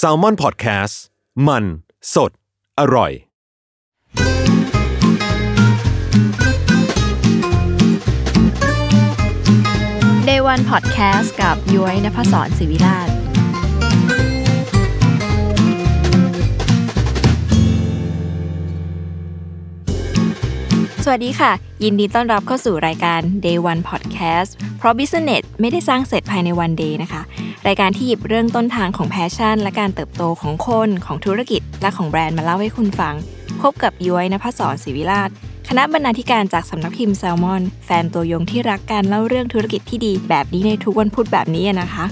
S a l ม o n PODCAST มัน สด อร่อย Day One Podcast กับย้อยนภศรศิวิราช สวัสดีค่ะ ยินดีต้อนรับเข้าสู่รายการ Day One Podcast เพราะ Business ไม่ได้สร้างเสร็จภายใน one day นะคะ รายการที่หยิบเรื่องต้นทางของ passion และการเติบโตของคนของธุรกิจ และของแบรนด์มาเล่าให้คุณฟัง พบกับย้อยนภศรศิวิราช คณะบรรณาธิการจากสำนักพิมพ์แซลมอน แฟนตัวยงที่รักการเล่าเรื่องธุรกิจที่ดีแบบนี้ในทุกวันพุธแบบนี้นะคะ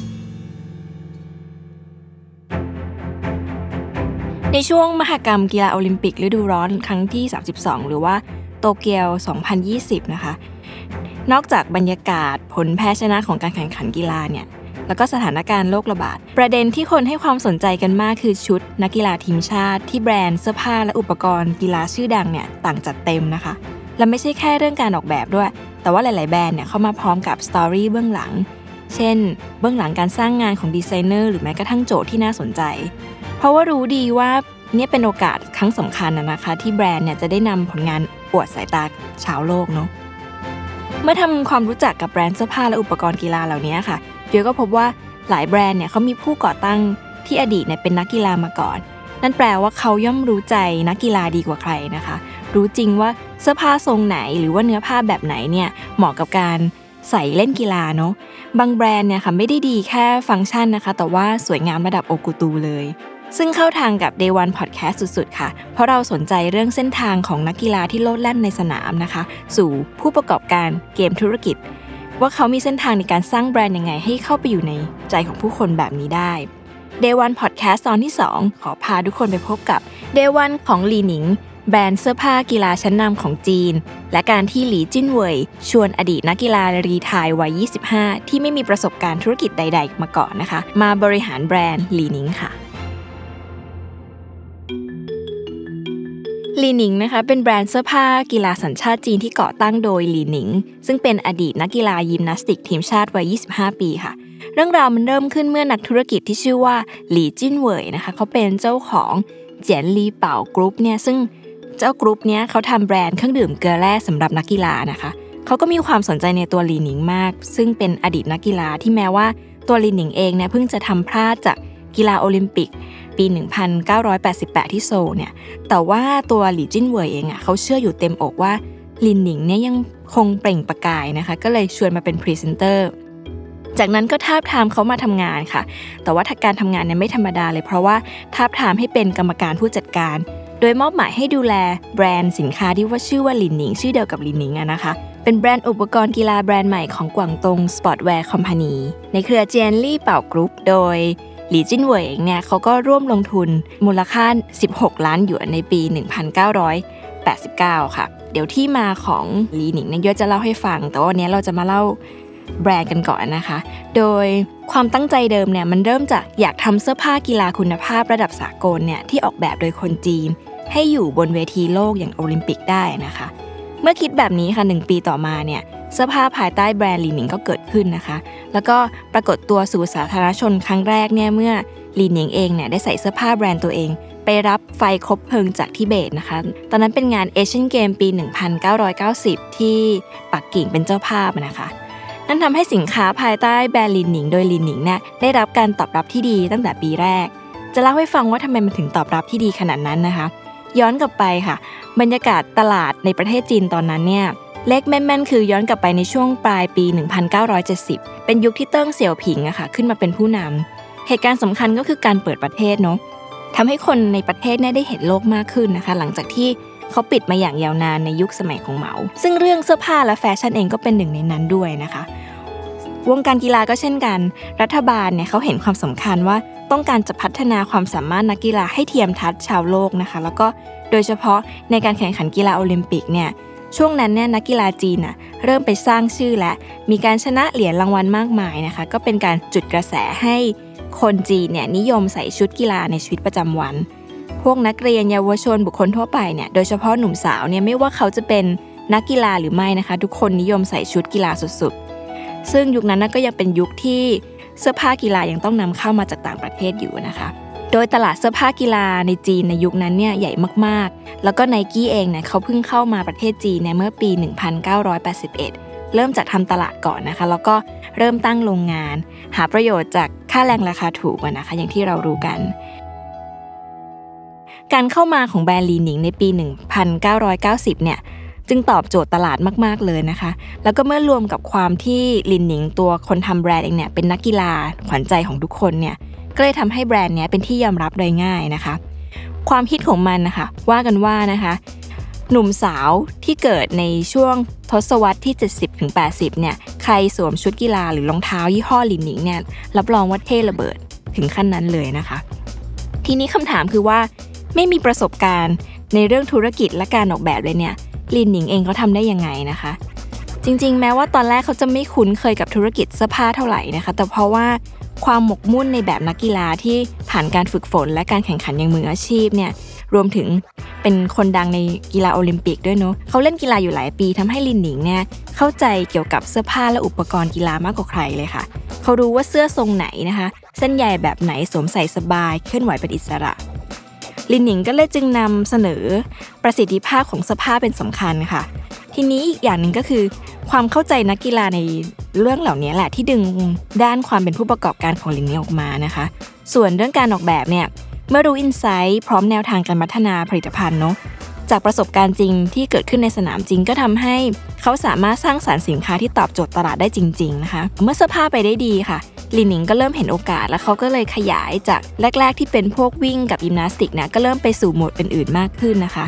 ในช่วงมหกรรมกีฬาโอลิมปิกฤดูร้อนครั้งที่ 32 หรือว่าโตเกียว 2020 นะคะ นอกจากบรรยากาศผลแพ้ชนะของการแข่งขันกีฬาเนี่ย แล้วก็สถานการณ์โรคระบาด ประเด็นที่คนให้ความสนใจกันมากคือชุด นักกีฬาทีมชาติที่แบรนด์เสื้อผ้าและอุปกรณ์กีฬาชื่อดังเนี่ยต่างจัดเต็มนะคะ และไม่ใช่แค่เรื่องการออกแบบด้วย แต่ว่าหลาย ๆ แบรนด์เนี่ยเข้ามาพร้อมกับสตอรี่เบื้องหลัง เช่น เบื้องหลังการสร้างงานของดีไซเนอร์หรือแม้กระทั่งโจทย์ที่น่าสนใจ เพราะว่ารู้ดีว่าเนี่ยเป็นโอกาสครั้งสำคัญนะคะ ที่แบรนด์เนี่ยจะได้นำผลงานอวดสายตาชาวโลกเนาะเมื่อทำความรู้จักกับแบรนด์เสื้อผ้าและอุปกรณ์กีฬาเหล่านี้ค่ะ เดียก็พบว่าหลายแบรนด์เนี่ยเขามีผู้ก่อตั้งที่อดีตเนี่ยเป็นนักกีฬามาก่อน นั่นแปลว่าเขาย่อมรู้ใจนักกีฬาดีกว่าใครนะคะ รู้จริงว่าเสื้อผ้าทรงไหนหรือว่าเนื้อผ้าแบบไหนเนี่ยเหมาะกับการใส่เล่นกีฬาเนาะบางแบรนด์เนี่ยค่ะไม่ได้ดีแค่ฟังก์ชันนะคะ แต่ว่าสวยงามระดับโอกุตูเลย ซึ่งเข้าทางกับ Day One Podcast สุดๆ ค่ะ เพราะเราสนใจเรื่องเส้นทางของนักกีฬาที่โลดแล่นในสนามนะคะ สู่ผู้ประกอบการเกมธุรกิจ ว่าเขามีเส้นทางในการสร้างแบรนด์ยังไงให้เข้าไปอยู่ในใจของผู้คนแบบนี้ได้ Day One Podcast ตอนที่ 2 ขอพาทุกคนไปพบกับ Day One ของหลีหนิง แบรนด์เสื้อผ้ากีฬาชั้นนำของจีน และการที่หลีจิ้นเว่ยชวนอดีตนักกีฬา retire วัย 25 ที่ไม่มีประสบการณ์ธุรกิจใด ๆ มาก่อนนะคะ มาบริหารแบรนด์หลีหนิงค่ะ ลีหนิงนะคะเป็นแบรนด์เสื้อผ้ากีฬาสัญชาติจีนที่ก่อตั้งโดยลีหนิง ซึ่งเป็นอดีตนักกีฬายิมนาสติกทีมชาติวัย 25 ปีค่ะ เรื่องราวมันเริ่มขึ้นเมื่อนักธุรกิจที่ชื่อว่าหลีจิ้นเหวยนะคะเขาเป็นเจ้าของเจียนลีเป่ากรุ๊ปเนี่ยซึ่งเจ้ากรุ๊ปเนี้ยเขาทำแบรนด์เครื่องดื่มเกลือแร่สำหรับนักกีฬานะคะเขาก็มีความสนใจในตัวลีหนิงมาก ซึ่งเป็นอดีตนักกีฬาที่แม้ว่าตัวลีหนิงเองเนี่ยเพิ่งจะทำพลาดจากกีฬาโอลิมปิก ปี 1988 ที่โซลเนี่ยแต่ว่าตัวหลี่จิ้นเหวยเองอะเขาเชื่ออยู่เต็มอกว่าลีหนิงเนี่ยยังคงเปล่งประกายนะคะ ก็เลยชวนมาเป็นพรีเซนเตอร์จากนั้นก็ทาบทามเขามาทำงานค่ะ แต่ว่าการทำงานเนี่ยไม่ธรรมดาเลยเพราะว่าทาบทามให้เป็นกรรมการผู้จัดการ โดยมอบหมายให้ดูแลแบรนด์สินค้าที่ว่าชื่อว่าลินหนิง ชื่อเดียวกับลินหนิงอะนะคะ เป็นแบรนด์อุปกรณ์กีฬาแบรนด์ใหม่ของกวางตง Sportswear Company ในเครือเจนลี่เป่ากรุ๊ปโดย หลีจิ้นเหวยเนี่ยเขาก็ร่วมลงทุนมูลค่า 16 ล้านหยวนในปี 1989 ค่ะ เดี๋ยวที่มาของหลีหนิงเนี่ยยศจะเล่าให้ฟัง แต่ว่าวันนี้เราจะมาเล่าแบรนด์กันก่อนนะคะ โดยความตั้งใจเดิมเนี่ยมันเริ่มจากอยากทำเสื้อผ้ากีฬาคุณภาพระดับสากลเนี่ยที่ออกแบบโดยคนจีน ให้อยู่บนเวทีโลกอย่างโอลิมปิกได้นะคะ เมื่อคิดแบบนี้ค่ะหนึ่งปีต่อมาเนี่ยเสื้อผ้าภายใต้แบรนด์ลีหนิงก็เกิดขึ้นนะคะ แล้วก็ปรากฏตัวสู่สาธารณชนครั้งแรกเนี่ยเมื่อลีหนิงเองเนี่ยได้ใส่เสื้อผ้าแบรนด์ตัวเอง ไปรับไฟคบเพลิงจากทิเบตนะคะ ตอนนั้นเป็นงานเอเชียนเกมปี 1990 ที่ปักกิ่งเป็นเจ้าภาพนะคะ นั่นทำให้สินค้าภายใต้แบรนด์ลีหนิงโดยลีหนิงเนี่ยได้รับการตอบรับที่ดีตั้งแต่ปีแรก จะเล่าให้ฟังว่าทำไมมันถึงตอบรับที่ดีขนาดนั้นนะคะ ย้อนกลับไปค่ะ บรรยากาศตลาดในประเทศจีนตอนนั้นเนี่ยเลขแม่นๆคือย้อนกลับไปในช่วงปลายปี 1970 เป็นยุคที่เติ้งเสี่ยวผิงอะค่ะขึ้นมาเป็นผู้นำเหตุการณ์สำคัญก็คือการเปิดประเทศเนาะทำให้คนในประเทศเนี่ยได้เห็นโลกมากขึ้นนะคะ หลังจากที่เขาปิดมาอย่างยาวนานในยุคสมัยของเหมา ซึ่งเรื่องเสื้อผ้าและแฟชั่นเองก็เป็นหนึ่งในนั้นด้วยนะคะ วงการกีฬาก็เช่นกัน รัฐบาลเนี่ยเขาเห็นความสำคัญว่า ต้องการจะพัฒนาความสามารถนักกีฬาให้เทียมทัดชาวโลกนะคะ แล้วก็โดยเฉพาะในการแข่งขันกีฬาโอลิมปิกเนี่ยช่วงนั้นเนี่ยนักกีฬาจีนอะเริ่มไปสร้างชื่อและ มีการชนะเหรียญรางวัลมากมายนะคะ ก็เป็นการจุดกระแสให้คนจีนเนี่ยนิยมใส่ชุดกีฬาในชีวิตประจำวัน พวกนักเรียนเยาวชนบุคคลทั่วไปเนี่ยโดยเฉพาะหนุ่มสาวเนี่ยไม่ว่าเขาจะเป็นนักกีฬาหรือไม่นะคะ ทุกคนนิยมใส่ชุดกีฬาสุดๆ ซึ่งยุคนั้นก็ยังเป็นยุคที่ เสื้อผ้ากีฬายังต้องนำเข้ามาจากต่างประเทศอยู่นะคะ โดยตลาดเสื้อผ้ากีฬาในจีนในยุคนั้นเนี่ยใหญ่มากๆ แล้วก็ไนกี้เองเนี่ยเขาเพิ่งเข้ามาประเทศจีนในเมื่อปี 1981เริ่มจากทำตลาดก่อนนะคะ แล้วก็เริ่มตั้งโรงงาน หาประโยชน์จากค่าแรงราคาถูกนะคะ อย่างที่เรารู้กัน การเข้ามาของแบรนด์ลีนิงในปี 1990 เนี่ย จึงตอบโจทย์ตลาดมาก ๆ เลยนะคะ แล้วก็เมื่อรวมกับความที่ลินหนิงตัวคนทำแบรนด์เองเนี่ยเป็นนักกีฬาขวัญใจของทุกคนเนี่ยก็เลยทำให้แบรนด์เนี้เป็นที่ยอมรับโดยง่ายนะคะ ความฮิตของมันนะคะ ว่ากันว่านะคะหนุ่มสาวที่เกิดในช่วงทศวรรษที่ 70-80 เนี่ย ใครสวมชุดกีฬาหรือรองเท้ายี่ห้อลินหนิงเนี่ย รับรองว่าเท่ระเบิดถึงขั้นนั้นเลยนะคะ ทีนี้คำถามคือว่าไม่มีประสบการณ์ในเรื่องธุรกิจและการออกแบบเลยเนี่ย ลินหนิงเองเขาทำได้ยังไงนะคะ จริงๆ แม้ว่าตอนแรกเขาจะไม่คุ้นเคยกับธุรกิจเสื้อผ้าเท่าไหร่นะคะ แต่เพราะว่าความหมกมุ่นในแบบนักกีฬาที่ผ่านการฝึกฝนและการแข่งขันอย่างมืออาชีพเนี่ยรวมถึงเป็นคนดังในกีฬาโอลิมปิกด้วยเนาะเขาเล่นกีฬาอยู่หลายปีทำให้ลินหนิงเนี่ยเข้าใจเกี่ยวกับเสื้อผ้าและอุปกรณ์กีฬามากกว่าใครเลยค่ะ เขารู้ว่าเสื้อทรงไหนนะคะ เส้นใยแบบไหนสวมใส่สบายเคลื่อนไหวเป็นอิสระ ลินหนิงก็เลยจึงนำเสนอประสิทธิภาพของเสื้อผ้าเป็นสำคัญค่ะ ทีนี้อีกอย่างหนึ่งก็คือ ความเข้าใจนักกีฬาในเรื่องเหล่านี้แหละที่ดึงด้านความเป็นผู้ประกอบการของลินนี้ออกมานะคะ ส่วนเรื่องการออกแบบเนี่ยเมื่อรู้อินไซต์พร้อมแนวทางการพัฒนาผลิตภัณฑ์เนาะ จากประสบการณ์จริงที่เกิดขึ้นในสนามจริงก็ทำให้เขาสามารถสร้างสารรค์สินค้าที่ตอบโจทย์ตลาดได้จริง ๆ นะคะ เมื่อเสื้อผ้าไปได้ดีค่ะลินหนิงก็เริ่มเห็นโอกาสแล้วเขาก็เลยขยายจากแรก ๆ ที่เป็นพวกวิ่งกับยิมนาสติกนะก็เริ่มไปสู่โหมดอื่นๆมากขึ้นนะคะ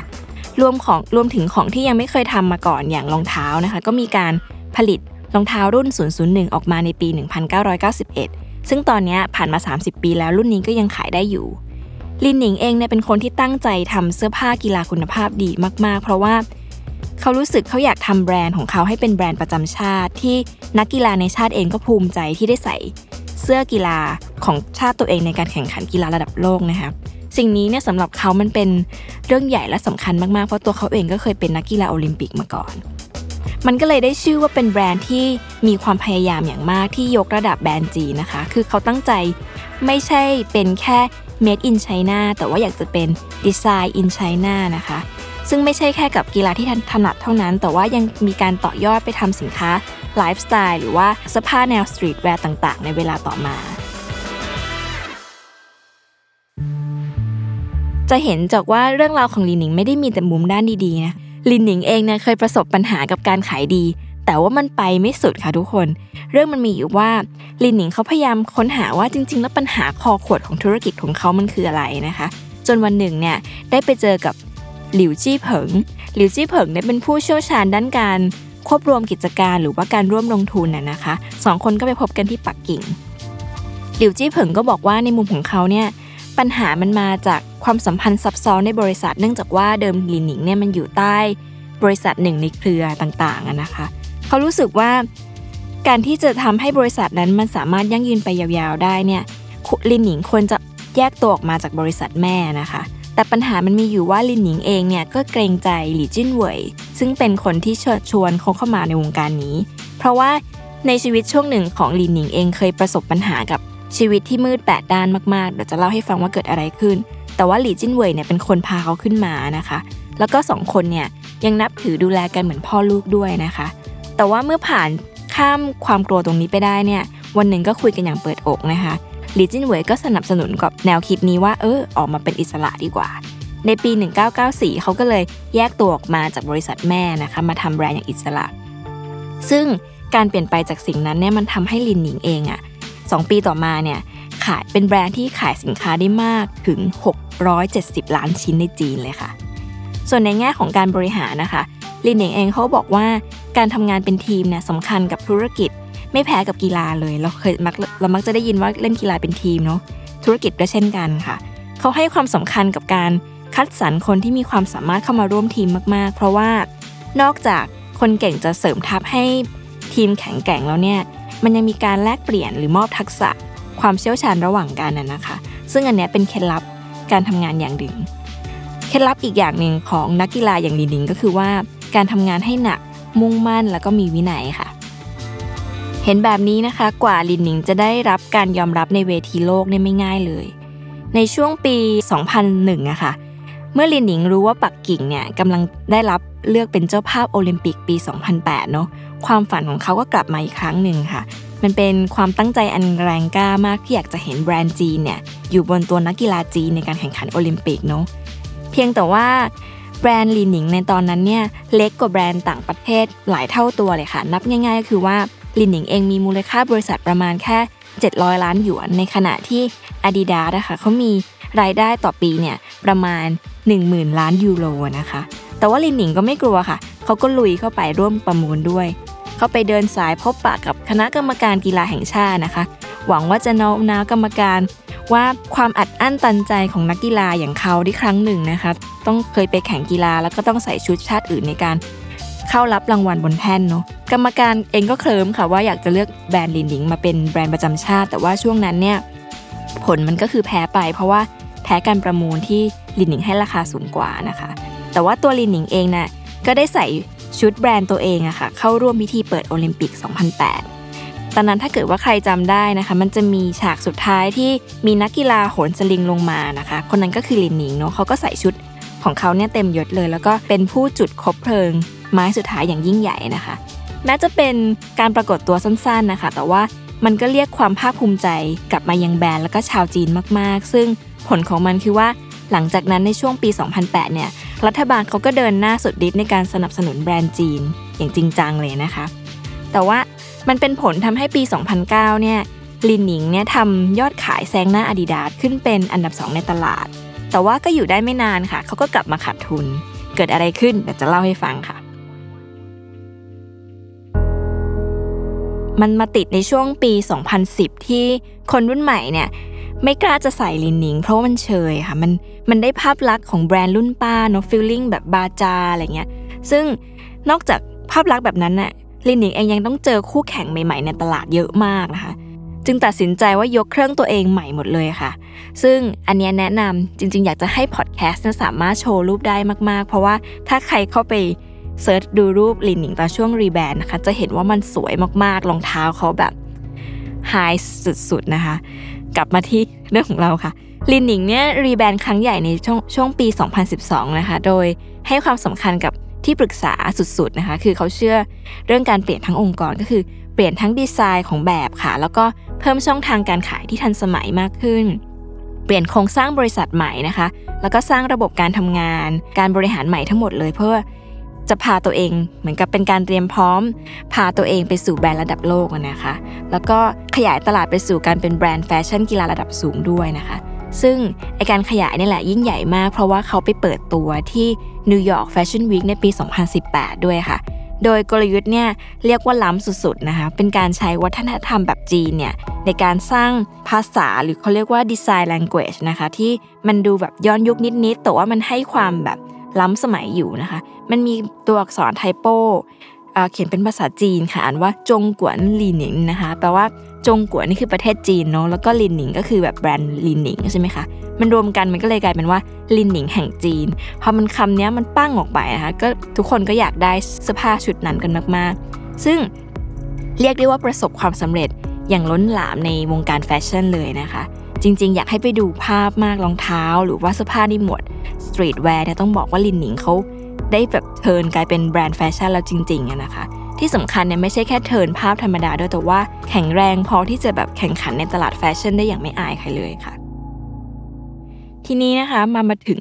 รวมของรวมถึงของที่ยังไม่เคยทำมาก่อนอย่างรองเท้านะคะ ก็มีการผลิตรองเท้ารุ่น 001 ออกมาในปี 1991 ซึ่งตอนนี้ผ่านมา 30 ปีแล้วรุ่นนี้ก็ยังขายได้อยู่ ลินหนิงเองเนี่ยเป็นคนที่ตั้งใจทำเสื้อผ้ากีฬาคุณภาพดีมาก ๆ เพราะว่าเขารู้สึกเขาอยากทำแบรนด์ของเขาให้เป็นแบรนด์ประจำชาติ ที่นักกีฬาในชาติเองก็ภูมิใจที่ได้ใส่เสื้อกีฬาของชาติตัวเองในการแข่งขันกีฬาระดับโลกนะคะสิ่งนี้เนี่ยสำหรับเขามันเป็นเรื่องใหญ่และสำคัญมาก ๆ เพราะตัวเขาเองก็เคยเป็นนักกีฬาโอลิมปิกมาก่อน มันก็เลยได้ชื่อว่าเป็นแบรนด์ที่มีความพยายามอย่างมากที่ยกระดับแบรนด์จีนนะคะ คือเขาตั้งใจไม่ใช่เป็นแค่ made in China แต่ว่าอยากจะเป็น design in China นะคะ ซึ่งไม่ใช่แค่กับกีฬาที่ถนัดเท่านั้น แต่ว่ายังมีการต่อยอดไปทำสินค้าไลฟ์สไตล์หรือว่าเสื้อผ้าแนว streetwear ต่างๆ ในเวลาต่อมา จะเห็นจากว่าเรื่องราวของลีหนิงไม่ได้มีแต่มุมด้านดีๆนะลินหนิงเองเนี่ยเคยประสบปัญหากับการขายดี แต่ว่ามันไปไม่สุดค่ะทุกคน เรื่องมันมีอยู่ว่าลินหนิงเขาพยายามค้นหาว่าจริง ๆ แล้วปัญหาคอขวดของธุรกิจของเขามันคืออะไรนะคะ จนวันหนึ่งเนี่ยได้ไปเจอกับหลิวจี้เผิง หลิวจี้เผิงเนี่ยเป็นผู้เชี่ยวชาญด้านการควบรวมกิจการหรือว่าการร่วมลงทุนน่ะนะคะสองคนก็ไปพบกันที่ปักกิ่ง หลิวจี้เผิงก็บอกว่าในมุมของเขาเนี่ยปัญหามันมาจากความสัมพันธ์ซับซ้อนในบริษัท เนื่องจากว่าเดิมลินหนิงเนี่ยมันอยู่ใต้บริษัทหนึ่งในเครือต่างๆนะคะ เขารู้สึกว่าการที่จะทำให้บริษัทนั้นมันสามารถยั่งยืนไปยาวๆได้เนี่ยลินหนิงควรจะแยกตัวออกมาจากบริษัทแม่นะคะ แต่ปัญหามันมีอยู่ว่าลินหนิงเองเนี่ยก็เกรงใจหลี่จิ้นเหวย ซึ่งเป็นคนที่เชิญชวนเขาเข้ามาในวงการนี้ เพราะว่าในชีวิตช่วงหนึ่งของลินหนิงเองเคยประสบปัญหากับชีวิตที่มืดแปดด้านมากๆ เดี๋ยวจะเล่าให้ฟังว่าเกิดอะไรขึ้น แต่ว่าหลี่จิ้นเหวยเนี่ยเป็นคนพาเขาขึ้นมานะคะ แล้วก็สองคนเนี่ยยังนับถือดูแลกันเหมือนพ่อลูกด้วยนะคะ แต่ว่าเมื่อผ่านข้ามความกลัวตรงนี้ไปได้เนี่ยวันหนึ่งก็คุยกันอย่างเปิดอกนะคะลีจินเวยก็สนับสนุนกับแนวคิดนี้ว่าเออออกมาเป็นอิสระดีกว่า ในปี 1994 เขาก็เลยแยกตัวออกมาจากบริษัทแม่นะคะมาทำแบรนด์อย่างอิสระ ซึ่งการเปลี่ยนไปจากสิ่งนั้นเนี่ยมันทำให้ลินหนิงเองอะ่ะสปีต่อมาเนี่ยขายเป็นแบรนด์ที่ขายสินค้าได้มากถึง 670 ล้านชิ้นในจีนเลยค่ะ ส่วนในแง่ของการบริหารนะคะ ลินหนิงเองเขาบอกว่าการทำงานเป็นทีมเนี่ยสำคัญกับธุรกิจ ไม่แพ้กับกีฬาเลย เราเคยมักเรามักจะได้ยินว่าเล่นกีฬาเป็นทีมเนาะธุรกิจก็เช่นกันค่ะ เขาให้ความสำคัญกับการคัดสรรคนที่มีความสามารถเข้ามาร่วมทีมมาก ๆ เพราะว่านอกจากคนเก่งจะเสริมทัพให้ทีมแข็งแกร่งแล้วเนี่ยมันยังมีการแลกเปลี่ยนหรือมอบทักษะความเชี่ยวชาญระหว่างกันน่ะนะคะ ซึ่งอันนี้เป็นเคล็ดลับการทำงานอย่างหนึ่ง เคล็ดลับอีกอย่างหนึ่งของนักกีฬาอย่างลีนิงก็คือว่า การทำงานให้หนัก มุ่งมั่นแล้วก็มีวินัยค่ะ เห็นแบบนี้นะคะ กว่าลินหนิงจะได้รับการยอมรับในเวทีโลกเนี่ยไม่ง่ายเลย ในช่วงปี 2001อะค่ะ เมื่อลินหนิงรู้ว่าปักกิ่งเนี่ยกำลังได้รับเลือกเป็นเจ้าภาพโอลิมปิกปี 2008 เนาะความฝันของเขาก็กลับมาอีกครั้งหนึ่งค่ะ มันเป็นความตั้งใจอันแรงกล้ามากที่อยากจะเห็นแบรนด์จีนเนี่ยอยู่บนตัวนักกีฬาจีนในการแข่งขันโอลิมปิกเนาะเพียงแต่ว่า แบรนด์ลีนิงในตอนนั้นเนี่ยเล็กกว่าแบรนด์ต่างประเทศหลายเท่าตัวเลยค่ะ นับง่ายๆก็คือว่าลีนิงเองมีมูลค่าบริษัทประมาณแค่ 700 ล้านหยวน ในขณะที่ Adidas นะคะเขามีรายได้ต่อปีเนี่ยประมาณ 10,000 ล้านยูโรนะคะ แต่ว่าลินหนิงก็ไม่กลัวค่ะ เขาก็ลุยเข้าไปร่วมประมูลด้วย เขาไปเดินสายพบปะกับคณะกรรมการกีฬาแห่งชาตินะคะ หวังว่าจะโน้มน้าวกรรมการ ว่าความอัดอั้นตันใจของนักกีฬาอย่างเขาที่ครั้งหนึ่งนะคะ ต้องเคยไปแข่งกีฬาแล้วก็ต้องใส่ชุดชาติอื่นในการเข้ารับรางวัลบนแท่นเนาะกรรมการเองก็เคลิ้มค่ะว่าอยากจะเลือกแบรนด์ลินหนิงมาเป็นแบรนด์ประจำชาติ แต่ว่าช่วงนั้นเนี่ยผลมันก็คือแพ้ไป เพราะว่าแพ้การประมูลที่ลินหนิงให้ราคาสูงกว่านะคะ แต่ว่าตัวลินหนิงเองนะ่ะก็ได้ใส่ชุดแบรนด์ตัวเองอะคะ่ะเข้าร่วมพิธีเปิดโอลิมปิก 2008 ตอนนั้นถ้าเกิดว่าใครจำได้นะคะ มันจะมีฉากสุดท้ายที่มีนักกีฬาโหนสลิงลงมานะคะ คนนั้นก็คือลินหนิงเนาะเขาก็ใส่ชุดของเขาเนี่ยเต็มยศเลย แล้วก็เป็นผู้จุดคบเพลิง ไม้สุดท้ายอย่างยิ่งใหญ่นะคะแม้จะเป็นการปรากฏตัวสั้นๆนะคะ แต่ว่ามันก็เรียกความภาคภูมิใจกลับมายังแบรนด์แล้วก็ชาวจีนมากๆ ซึ่งผลของมันคือว่าหลังจากนั้นในช่วงปี 2008 เนี่ย รัฐบาลเขาก็เดินหน้าสุดฤทธิ์ในการสนับสนุนแบรนด์จีนอย่างจริงจังเลยนะคะ แต่ว่า มันเป็นผลทำให้ปี 2009 เนี่ยลินหนิงเนี่ยทำยอดขายแซงหน้าอาดิดาสขึ้นเป็นอันดับ 2 ในตลาด แต่ว่าก็อยู่ได้ไม่นานค่ะ เขาก็กลับมาขาดทุน เกิดอะไรขึ้นเดี๋ยวจะเล่าให้ฟังค่ะ มันมาติดในช่วงปี 2010 ที่คนรุ่นใหม่เนี่ยไม่กล้าจะใส่ลินนิง เพราะมันเชยค่ะ มันมันได้ภาพลักษณ์ของแบรนด์รุ่นป้าเนาะฟีลลิ่งแบบบาจาอะไรเงี้ย ซึ่งนอกจากภาพลักษณ์แบบนั้นน่ะ ลินิงเองยังต้องเจอคู่แข่งใหม่ๆ ในตลาดเยอะมากนะคะ จึงตัดสินใจว่ายกเครื่องตัวเองใหม่หมดเลยค่ะ ซึ่งอันนี้แนะนำจริง ๆ อยากจะให้พอดแคสต์สามารถโชว์รูปได้มากๆ เพราะว่าถ้าใครเข้าไป search ดูรูปลีหนิงตอนช่วง rebrand นะคะ จะเห็นว่ามันสวยมากๆรองเท้าเขาแบบไฮสุดๆนะคะ กลับมาที่เรื่องของเราค่ะลีหนิงเนี่ย rebrand ครั้งใหญ่ในช่วงช่วงปี 2012 นะคะ โดยให้ความสำคัญกับ ที่ปรึกษาสุดๆนะคะคือเขาเชื่อเรื่องการเปลี่ยนทั้งองค์กรก็คือเปลี่ยนทั้งดีไซน์ของแบรนด์ค่ะ แล้วก็เพิ่มช่องทางการขายที่ทันสมัยมากขึ้น เปลี่ยนโครงสร้างบริษัทใหม่นะคะ แล้วก็สร้างระบบการทำงาน การบริหารใหม่ทั้งหมดเลยเพื่อจะพาตัวเองเหมือนกับเป็นการเตรียมพร้อม พาตัวเองไปสู่แบรนด์ระดับโลกนะคะ แล้วก็ขยายตลาดไปสู่การเป็นแบรนด์แฟชั่นกีฬาระดับสูงด้วยนะคะ ซึ่งไอ้การขยายนี่แหละยิ่งใหญ่มาก เพราะว่าเขาไปเปิดตัวที่ New York Fashion Week ในปี 2018 ด้วยค่ะ โดยกลยุทธ์เนี่ยเรียกว่าล้ำสุดๆนะคะ เป็นการใช้วัฒนธรรมแบบจีนเนี่ยในการสร้างภาษาหรือเขาเรียกว่าดีไซน์ language นะคะที่มันดูแบบย้อนยุคนิดๆ แต่ว่ามันให้ความแบบล้ำสมัยอยู่นะคะ มันมีตัวอักษรไทโป เขียนเป็นภาษาจีนค่ะอ่านว่าจงกวนลีหนิงนะคะแปลว่าจงกวนนี่คือประเทศจีนเนาะแล้วก็ลินหนิงก็คือแบบแบรนด์ลินหนิงใช่ไหมคะมันรวมกันมันก็เลยกลายเป็นว่าลินหนิงแห่งจีนพอมันคำนี้มันปังออกไปนะคะก็ทุกคนก็อยากได้เสื้อผ้าชุดนั้นกันมากๆ ซึ่งเรียกได้ว่าประสบความสำเร็จอย่างล้นหลามในวงการแฟชั่นเลยนะคะ จริงๆ อยากให้ไปดูภาพมากรองเท้า หรือว่าเสื้อผ้าในหมวด streetwear เนี่ยต้องบอกว่าลีหนิงเขา ได้แบบ turn กลายเป็นแบรนด์แฟชั่นแล้วจริงๆนะคะ ที่สำคัญเนี่ยไม่ใช่แค่ turn ภาพธรรมดาด้วยแต่ว่าแข็งแรงพอที่จะแบบแข่งขันในตลาดแฟชั่นได้อย่างไม่อายใครเลยค่ะ ทีนี้นะคะมามาถึง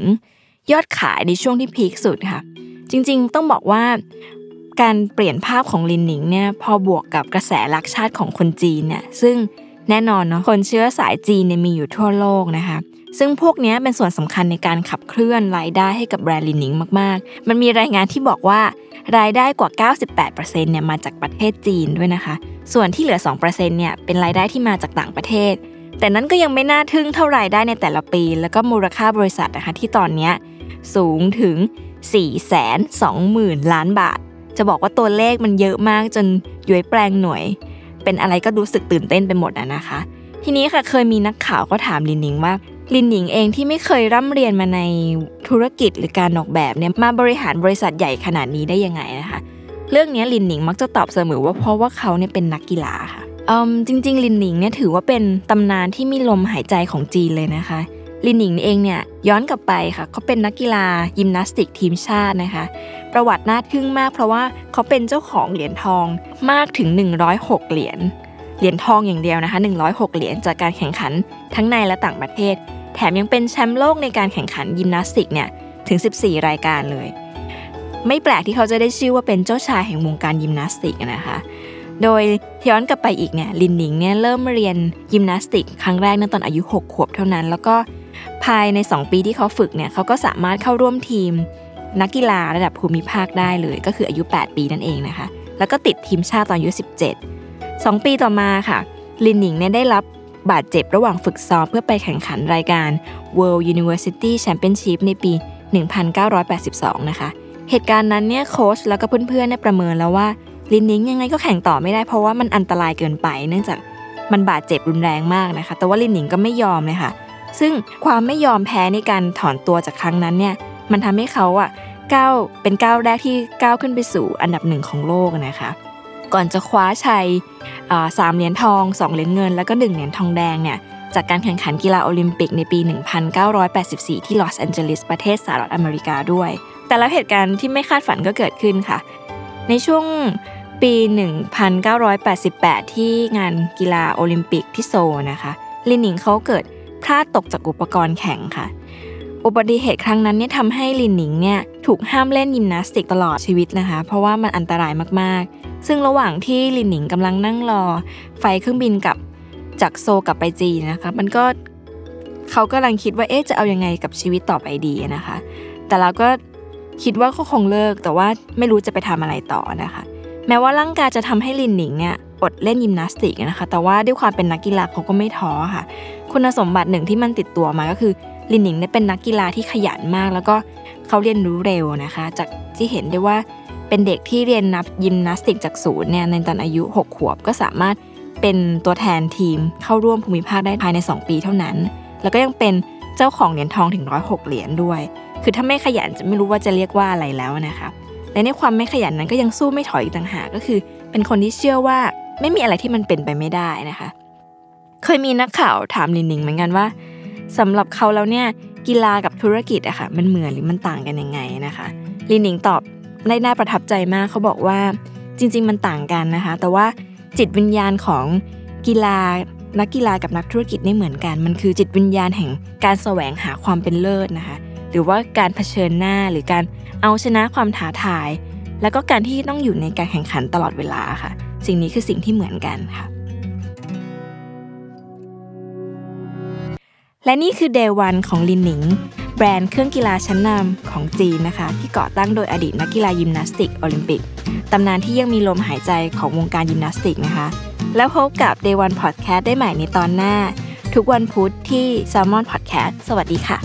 ยอดขายในช่วงที่พีคสุดค่ะ จริงๆ ต้องบอกว่าการเปลี่ยนภาพของลินหนิงเนี่ยพอบวกกับกระแสรักชาติของคนจีนเนี่ยซึ่งแน่นอนเนาะคนเชื้อสายจีนเนี่ยมีอยู่ทั่วโลกนะคะ ซึ่งพวกนี้เป็นส่วนสำคัญในการขับเคลื่อนรายได้ให้กับแบรนด์ลินนิงมาก ๆ มันมีรายงานที่บอกว่ารายได้กว่า 98%เนี่ยมาจากประเทศจีนด้วยนะคะ ส่วนที่เหลือ 2%เนี่ยเป็นรายได้ที่มาจากต่างประเทศ แต่นั้นก็ยังไม่น่าทึ่งเท่ารายได้ในแต่ละปี แล้วก็มูลค่าบริษัทนะคะที่ตอนนี้สูงถึง 4 2 0 0 0 0 ล้านบาท จะบอกว่าตัวเลขมันเยอะมากจนย้วยแปลงหน่วย เป็นอะไรก็รู้สึกตื่นเต้นไปหมดอะนะคะ ทีนี้ค่ะเคยมีนักข่าวก็ถามลินนิงว่า ลินหนิงเองที่ไม่เคยร่ำเรียนมาในธุรกิจหรือการออกแบบเนี่ยมาบริหารบริษัทใหญ่ขนาดนี้ได้ยังไงนะคะ เรื่องนี้ลินหนิงมักจะตอบเสมอว่าเพราะว่าเขาเนี่ยเป็นนักกีฬาค่ะอืมจริง ๆ ลินหนิงเนี่ยถือว่าเป็นตำนานที่มีลมหายใจของจีนเลยนะคะลินหนิงเองเนี่ยย้อนกลับไปค่ะเขาเป็นนักกีฬายิมนาสติกทีมชาตินะคะ ประวัติน่าทึ่งมากเพราะว่าเขาเป็นเจ้าของเหรียญทองมากถึง 106 เหรียญเหรียญทองอย่างเดียวนะคะ 106 เหรียญจากการแข่งขันทั้งในและต่างประเทศ แถมยังเป็นแชมป์โลกในการแข่งขันยิมนาสติกเนี่ยถึง 14 รายการเลย ไม่แปลกที่เขาจะได้ชื่อว่าเป็นเจ้าชายแห่งวงการยิมนาสติกนะคะ โดยย้อนกลับไปอีกเนี่ยลินหนิงเนี่ยเริ่มเรียนยิมนาสติก ครั้งแรกในตอนอายุ 6 ขวบเท่านั้น แล้วก็ภายใน 2 ปีที่เขาฝึกเนี่ยเขาก็สามารถเข้าร่วมทีม นักกีฬาระดับภูมิภาคได้เลย ก็คืออายุ 8 ปีนั่นเองนะคะ แล้วก็ติดทีมชาติตอนอายุ 17 2 ปีต่อมาค่ะลินหนิงเนี่ยได้รับ บาดเจ็บระหว่างฝึกซ้อมเพื่อไปแข่งขันรายการ World University Championship ในปี 1982 นะคะ เหตุการณ์นั้นเนี่ยโค้ชแล้วก็เพื่อนๆเนี่ยประเมินแล้วว่าลินหนิงยังไงก็แข่งต่อไม่ได้เพราะว่ามันอันตรายเกินไป เนื่องจากมันบาดเจ็บรุนแรงมากนะคะ แต่ว่าลินหนิงก็ไม่ยอมเลยค่ะ ซึ่งความไม่ยอมแพ้ในการถอนตัวจากครั้งนั้นเนี่ยมันทำให้เขาอะก้าวเป็นก้าวแรกที่ก้าวขึ้นไปสู่อันดับหนึ่งของโลกนะคะ ก่อนจะคว้าชัยสามเหรียญทอง 2 เหรียญเงิน แล้วก็ 1 เหรียญทองแดงเนี่ยจากการแข่งขันกีฬาโอลิมปิกในปี 1984 ที่ลอสแอนเจลิสประเทศสหรัฐอเมริกาด้วย แต่แล้วเหตุการณ์ที่ไม่คาดฝันก็เกิดขึ้นค่ะ ในช่วงปี 1988 ที่งานกีฬาโอลิมปิกที่โซลนะคะลีหนิงเขาเกิดพลาดตกจากอุปกรณ์แข่งค่ะ อุบัติเหตุครั้งนั้นเนี่ยทำให้ลีหนิงเนี่ยถูกห้ามเล่นยิมนาสติกตลอดชีวิตนะคะ เพราะว่ามันอันตรายมากๆ ซึ่งระหว่างที่ลีหนิงกำลังนั่งรอ ไฟเครื่องบินกับจากโซกลับไปจีนนะคะ มันก็เขากำลังคิดว่าเอ๊ะจะเอายังไงกับชีวิตต่อไปดีนะคะ แต่เราก็คิดว่าเขาคงเลิกแต่ว่าไม่รู้จะไปทำอะไรต่อนะคะ แม้ว่าร่างกายจะทำให้ลินหนิงเนี่ยอดเล่นยิมนาสติกนะคะ แต่ว่าด้วยความเป็นนักกีฬาเขาก็ไม่ท้อค่ะ คุณสมบัติหนึ่งที่มันติดตัวมาก็คือ ลินหนิงเนี่ยเป็นนักกีฬาที่ขยันมาก แล้วก็เขาเรียนรู้เร็วนะคะ จากที่เห็นได้ว่าเป็นเด็กที่เรียนนับยิมนาสติกจากศูนย์เนี่ยในตอนอายุ 6 ขวบก็สามารถเป็นตัวแทนทีมเข้าร่วมภูมิภาคได้ภายใน 2 ปีเท่านั้น แล้วก็ยังเป็นเจ้าของเหรียญทองถึง 106 เหรียญด้วย คือถ้าไม่ขยันจะไม่รู้ว่าจะเรียกว่าอะไรแล้วนะคะและในความไม่ขยันนั้นก็ยังสู้ไม่ถอยอีกต่างหากก็คือ เป็นคนที่เชื่อว่าไม่มีอะไรที่มันเป็นไปไม่ได้นะคะ เคยมีนักข่าวถามลินหนิงเหมือนกันว่า สำหรับเขาแล้วเนี่ยกีฬากับธุรกิจอะค่ะมันเหมือนหรือมันต่างกันยังไงนะคะลินหนิงตอบได้น่าประทับใจมากเขาบอกว่าจริง ๆ มันต่างกันนะคะ แต่ว่าจิตวิญญาณของกีฬานักกีฬากับนักธุรกิจไม่เหมือนกัน มันคือจิตวิญญาณแห่งการแสวงหาความเป็นเลิศนะคะ หรือว่าการเผชิญหน้าหรือการเอาชนะความท้าทาย แล้วก็การที่ต้องอยู่ในการแข่งขันตลอดเวลาค่ะ สิ่งนี้คือสิ่งที่เหมือนกันค่ะ และนี่คือ Day วันของลินหนิง แบรนด์เครื่องกีฬาชั้นนำของจีนนะคะ ที่ก่อตั้งโดยอดีตนักกีฬายิมนาสติกโอลิมปิกตำนานที่ยังมีลมหายใจของวงการยิมนาสติกนะคะ แล้วพบกับ Day One Podcast ได้ใหม่ในตอนหน้า ทุกวันพุธที่ Salmon Podcast สวัสดีค่ะ